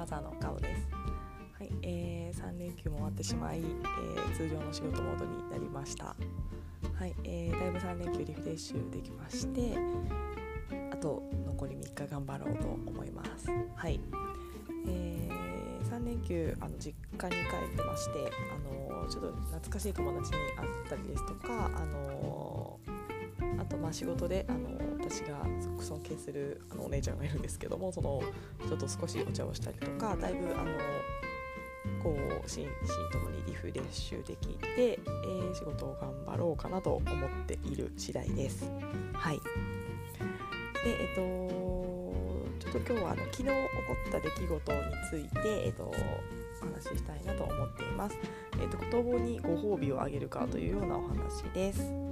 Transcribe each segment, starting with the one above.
マザーの顔です。はい、えー、3連休も終わってしまい、えー、通常の仕事モードになりました。はい、えー、だいぶ3連休リフレッシュできまして、あと残り3日頑張ろうと思います。はい、えー、3連休あの実家に帰ってまして、あのちょっと懐かしい友達に会ったりですとか、あのとまあ仕事であの私がすごく尊敬するあのお姉ちゃんがいるんですけどもその人と少しお茶をしたりとかだいぶあのこう心身ともにリフレッシュできて、えー、仕事を頑張ろうかなと思っている次第です。はいでえっとちょっと今日はあの昨日起こった出来事について、えっと、お話ししたいなと思っています。えっと、子供にご褒美をあげるかというようなお話です。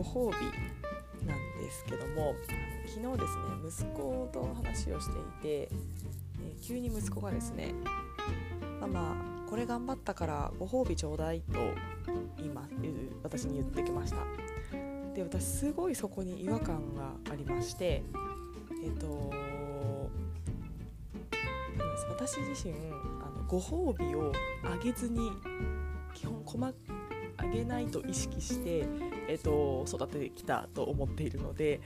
ご褒美なんですけども昨日ですね息子と話をしていて、えー、急に息子がですね「ママこれ頑張ったからご褒美ちょうだい」と今私に言ってきました。で私すごいそこに違和感がありましてえっ、ー、と私自身あのご褒美をあげずに基本細あげないと意識してえーと、育ててきたと思っているので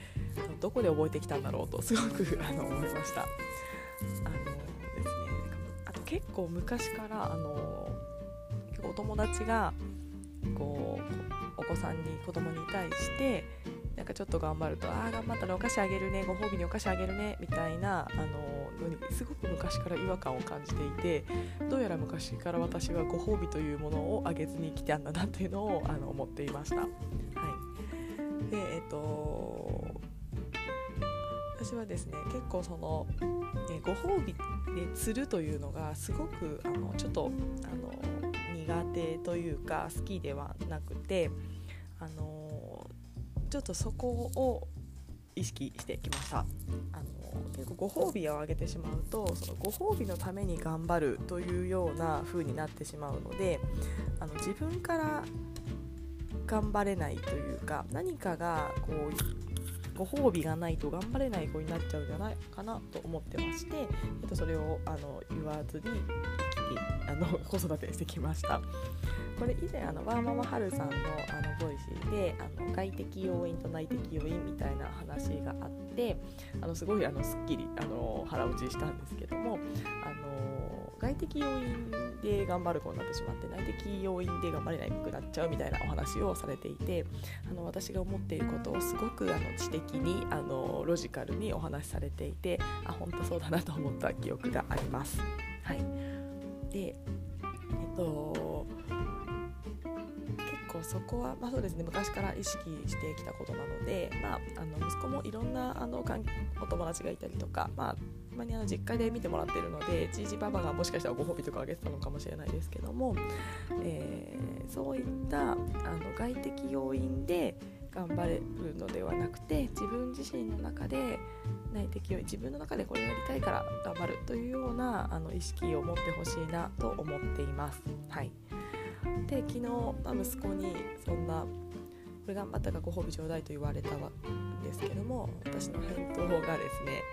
どこで覚えてきたんだろうとすごく あの思いました。あのですね、あと結構昔からあの結構お友達がこうお子さんに子供に対してなんかちょっと頑張ると「ああ頑張ったらお菓子あげるねご褒美にお菓子あげるね」みたいなあのにすごく昔から違和感を感じていてどうやら昔から私はご褒美というものをあげずに来たんだなというのをあの思っていました。でえっ、と私はですね結構その、ね、ご褒美で釣るというのがすごくあのちょっとあの苦手というか好きではなくてあのちょっとそこを意識してきました。あの結構ご褒美をあげてしまうとそのご褒美のために頑張るというような風になってしまうのであの自分から頑張れないというか何かがこうご褒美がないと頑張れない子になっちゃうんじゃないかなと思ってまして、えっと、それをあの言わずにあの 子育てしてきました。これ以前あのワーママハルさんのあの Voicy であの外的要因と内的要因みたいな話があってあのすごいあのすっきりあの腹落ちしたんですけどもあの外的要因で頑張る子になってしまって内的要因で頑張れなくなっちゃうみたいなお話をされていてあの私が思っていることをすごくあの知的にあのロジカルにお話しされていてあ本当そうだなと思った記憶があります。はい、でえっと構そこは、まあ、そうですね昔から意識してきたことなので、まあ、あの息子もいろんなあのお友達がいたりとか、まあ、まにあの実家で見てもらってるのでじいじばばがもしかしたらご褒美とかあげてたのかもしれないですけども、えー、そういったあの外的要因で頑張れるのではなくて自分自身の中で内的要因自分の中でこれやりたいから頑張るというようなあの意識を持ってほしいなと思っています。はいで昨日、息子にそんな「これ頑張ったらご褒美ちょうだい」と言われたんですけども私の返答がですね、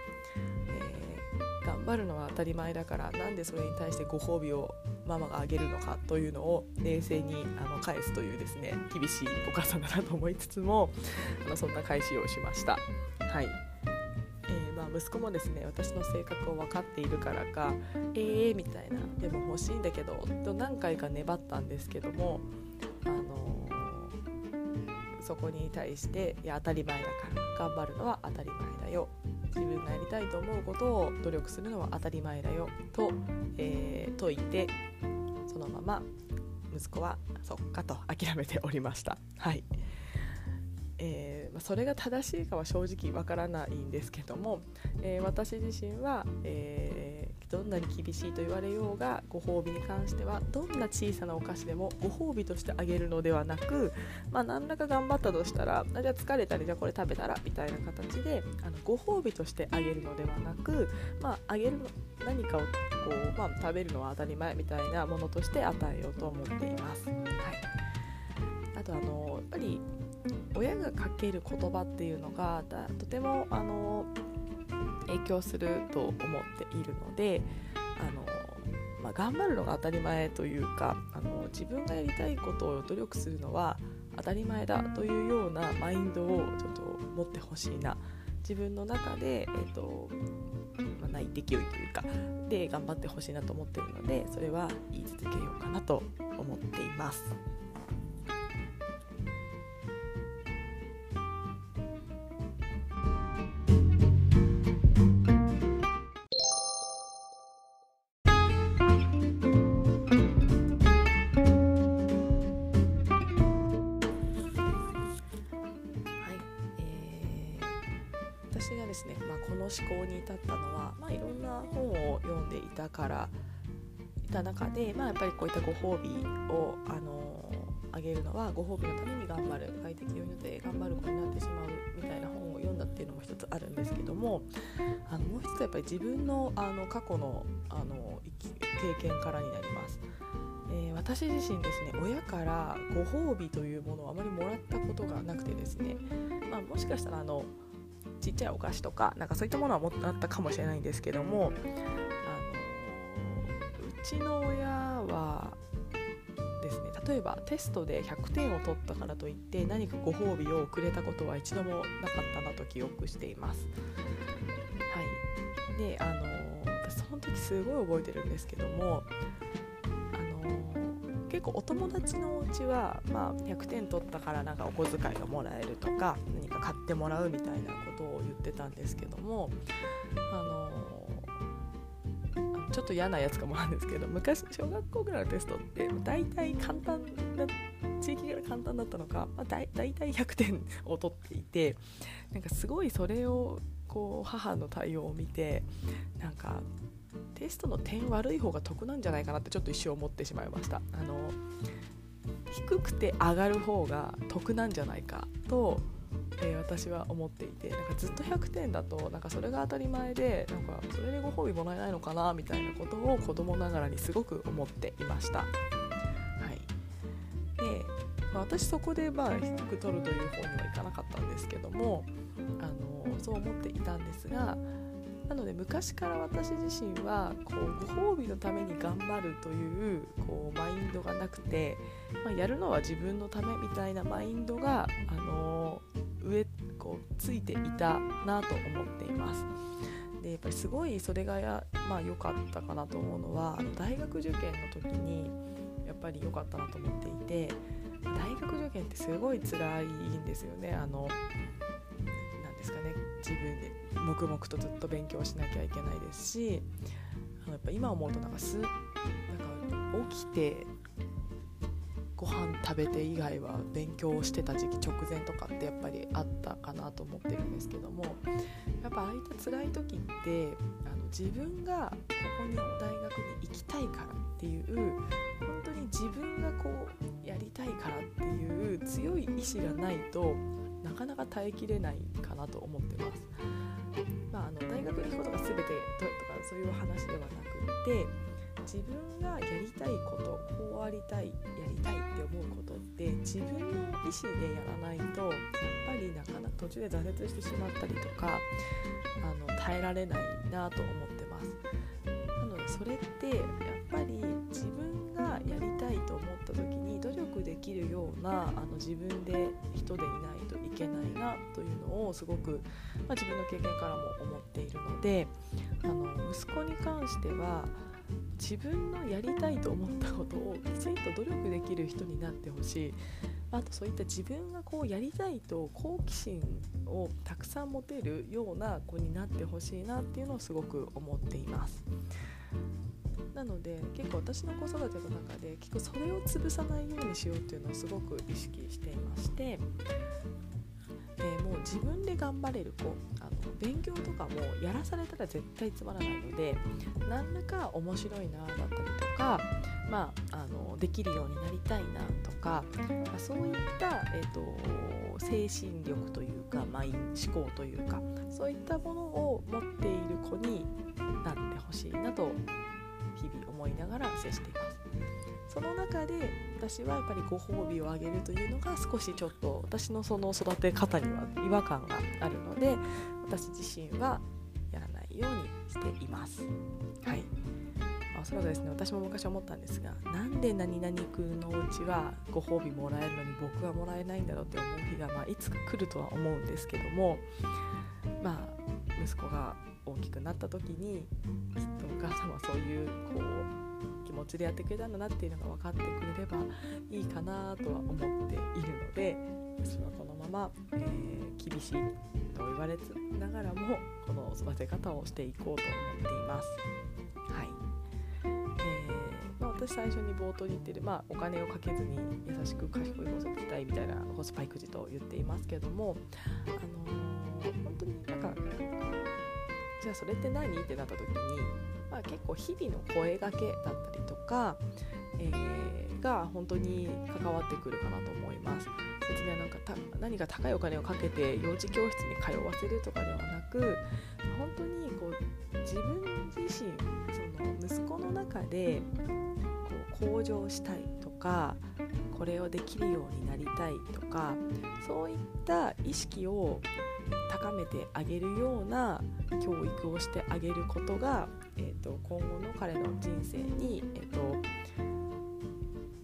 頑張るのは当たり前だからなんでそれに対してご褒美をママがあげるのかというのを冷静にあの返すというですね厳しいお母さんだなと思いつつもあのそんな返しをしました。はい。えー、まあ息子もですね私の性格を分かっているからか「えー」みたいな「でも欲しいんだけど」と何回か粘ったんですけども、あのー、そこに対して「いや当たり前だから頑張るのは当たり前だよ」自分がやりたいと思うことを努力するのは当たり前だよと、えー、説いてそのまま息子はそっかと諦めておりました。はいえー、ま、それが正しいかは正直わからないんですけども、えー、私自身は、えー、どんなに厳しいと言われようがご褒美に関してはどんな小さなお菓子でもご褒美としてあげるのではなく、まあ、何らか頑張ったとしたらじゃあ疲れたりじゃあこれ食べたらみたいな形であのご褒美としてあげるのではなく、まあ、あげるの何かをこう、まあ、食べるのは当たり前みたいなものとして与えようと思っています。はい、あとあのやっぱり親がかける言葉っていうのがとてもあの影響すると思っているのであの、まあ、頑張るのが当たり前というかあの自分がやりたいことを努力するのは当たり前だというようなマインドをちょっと持ってほしいな自分の中で、えーとまあ、内適勢いというかで頑張ってほしいなと思ってるのでそれは言い続けようかなと思っています。ですね。まこの思考に至ったのは、まあ、いろんな本を読んでいたからいた中で、まあ、やっぱりこういったご褒美をあのあげるのはご褒美のために頑張る快適要因で頑張る子になってしまうみたいな本を読んだっていうのも一つあるんですけどもあのもう一つやっぱり自分のあの過去のあの経験からになります。えー、私自身ですね親からご褒美というものをあまりもらったことがなくてですね、まあ、もしかしたらあのちっちゃいお菓子とかなんかそういったものはもっとあったかもしれないんですけども、あのうちの親はですね例えばテストで100点を取ったからといって何かご褒美をくれたことは一度もなかったなと記憶しています。はい、であのその時すごい覚えてるんですけども結構お友達のお家はまあ100点取ったからなんかお小遣いがもらえるとか何か買ってもらうみたいなこってたんですけどもあのちょっと嫌なやつかもなんですけど昔小学校ぐらいのテストって大体簡単な地域から簡単だったのか、まあ、大体100点を取っていてなんかすごいそれをこう母の対応を見てなんかテストの点悪い方が得なんじゃないかなってちょっと一瞬思ってしまいました。あの低くて上がる方が得なんじゃないかと、えー、私は思っていてなんかずっと100点だとなんかそれが当たり前でなんかそれでご褒美もらえないのかなみたいなことを子供ながらにすごく思っていました。はい、で、まあ、私そこでまあ低く取るという方にはいかなかったんですけどもあのそう思っていたんですがなので昔から私自身はこうご褒美のために頑張るというこうマインドがなくて、まあ、やるのは自分のためみたいなマインドが、あの上こうついていたなと思っています。でやっぱりすごいそれがや、まあ、良かったかなと思うのはあの大学受験の時にやっぱり良かったなと思っていて大学受験ってすごい辛いんですよね。あのなんですかね自分で黙々とずっと勉強しなきゃいけないですしあのやっぱ今思うとなんかすなんか起きてご飯食べて以外は勉強をしてた時期直前とかってやっぱりあったかなと思ってるんですけどもやっぱああいった辛い時ってあの自分がここに大学に行きたいからっていう本当に自分がこうやりたいからっていう強い意志がないとなかなか耐えきれないかなと思ってます。まあ、あの大学に行くことが全てとかそういう話ではなくって自分がやりたいことこうありたいやりたいって思うことって自分の意思でやらないとやっぱりなかなか途中で挫折してしまったりとかあの耐えられないなと思ってます。なのでそれってやっぱり自分がやりたいと思った時に努力できるようなあの自分で人でいないといけないなというのをすごく、まあ、自分の経験からも思っているのであの息子に関しては自分のやりたいと思ったことをきちんと努力できる人になってほしいあとそういった自分がこうやりたいと好奇心をたくさん持てるような子になってほしいなっていうのをすごく思っています。なので結構私の子育ての中で結構それを潰さないようにしようっていうのをすごく意識していましてえー、もう自分で頑張れる子あの勉強とかもやらされたら絶対つまらないので何らか面白いなだったりとか、まあ、あのできるようになりたいなとか、まあ、そういった、えーと、精神力というかマイン思考というかそういったものを持っている子になってほしいなと日々思いながら接しています。その中で私はやっぱりご褒美をあげるというのが少しちょっと私のその育て方には違和感があるので私自身はやらないようにしています。はいおそらくですね私も昔思ったんですがなんで何々君のお家はご褒美もらえるのに僕はもらえないんだろうって思う日が、まあ、いつか来るとは思うんですけどもまあ息子が大きくなった時にきっとお母さんはそういうこう気持ちでやってくれたんだなっていうのが分かってくれればいいかなとは思っているので私はこのまま、えー、厳しいと言われながらもこの育て方をしていこうと思っています。はいえーまあ、私最初に冒頭に言ってる、まあ、お金をかけずに優しく賢い子育てたいみたいなコスパ育児と言っていますけども、あのー、本当になんかじゃあそれって何？ってなった時に、結構日々の声がけだったりとか、えー、が本当に関わってくるかなと思います。別になんか何か高いお金をかけて幼児教室に通わせるとかではなく本当にこう自分自身その息子の中でこう向上したいとかこれをできるようになりたいとかそういった意識を高めてあげるような教育をしてあげることが、えーと、今後の彼の人生に、えーと、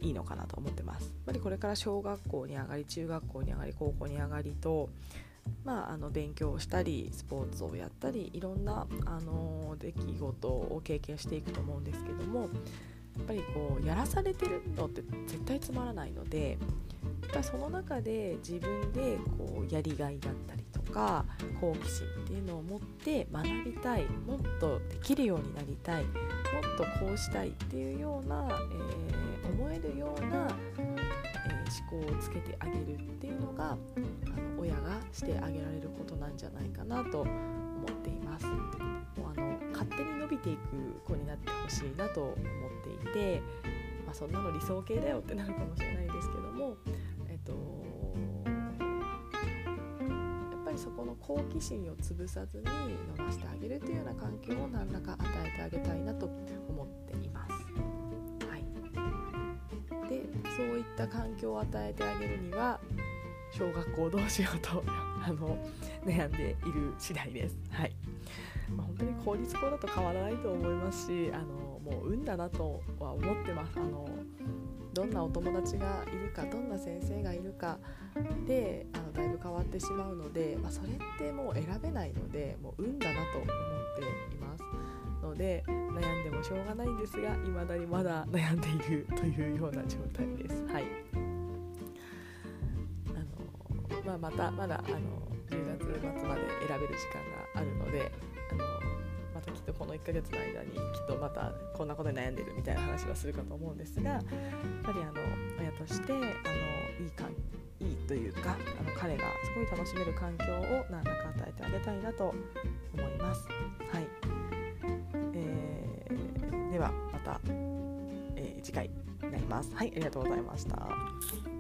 いいのかなと思ってます。やっぱりこれから小学校に上がり中学校に上がり高校に上がりとまあ、あの勉強をしたりスポーツをやったりいろんな、あの出来事を経験していくと思うんですけどもやっぱりこうやらされてるのって絶対つまらないのでやっぱその中で自分でこうやりがいだったりか好奇心っていうのを持って学びたいもっとできるようになりたいもっとこうしたいっていうような、えー、思えるような、えー、思考をつけてあげるっていうのがあの親がしてあげられることなんじゃないかなと思っています。もうあの勝手に伸びていく子になってほしいなと思っていて、まあ、そんなの理想形だよってなるかもしれないですけどそこの好奇心を潰さずに伸ばしてあげるというような環境を何らか与えてあげたいなと思っています。はい、でそういった環境を与えてあげるには小学校どうしようと あの悩んでいる次第です。はいまあ、本当に公立校だと変わらないと思いますしあのもう運だなとは思ってます。あのどんなお友達がいるかどんな先生がいるかであのだいぶ変わってしまうので、まあ、それってもう選べないのでもう運だなと思っていますので悩んでもしょうがないんですが未だにまだ悩んでいるというような状態です。はいあのまあ、またまだあの10月末まで選べる時間があるのであのの1ヶ月の間にきっとまたこんなことに悩んでるみたいな話はするかと思うんですがやっぱりあの親としてあのいい環いいというかあの彼がすごい楽しめる環境を何らか与えてあげたいなと思います。はいえー、ではまた、えー、次回になります。はいありがとうございました。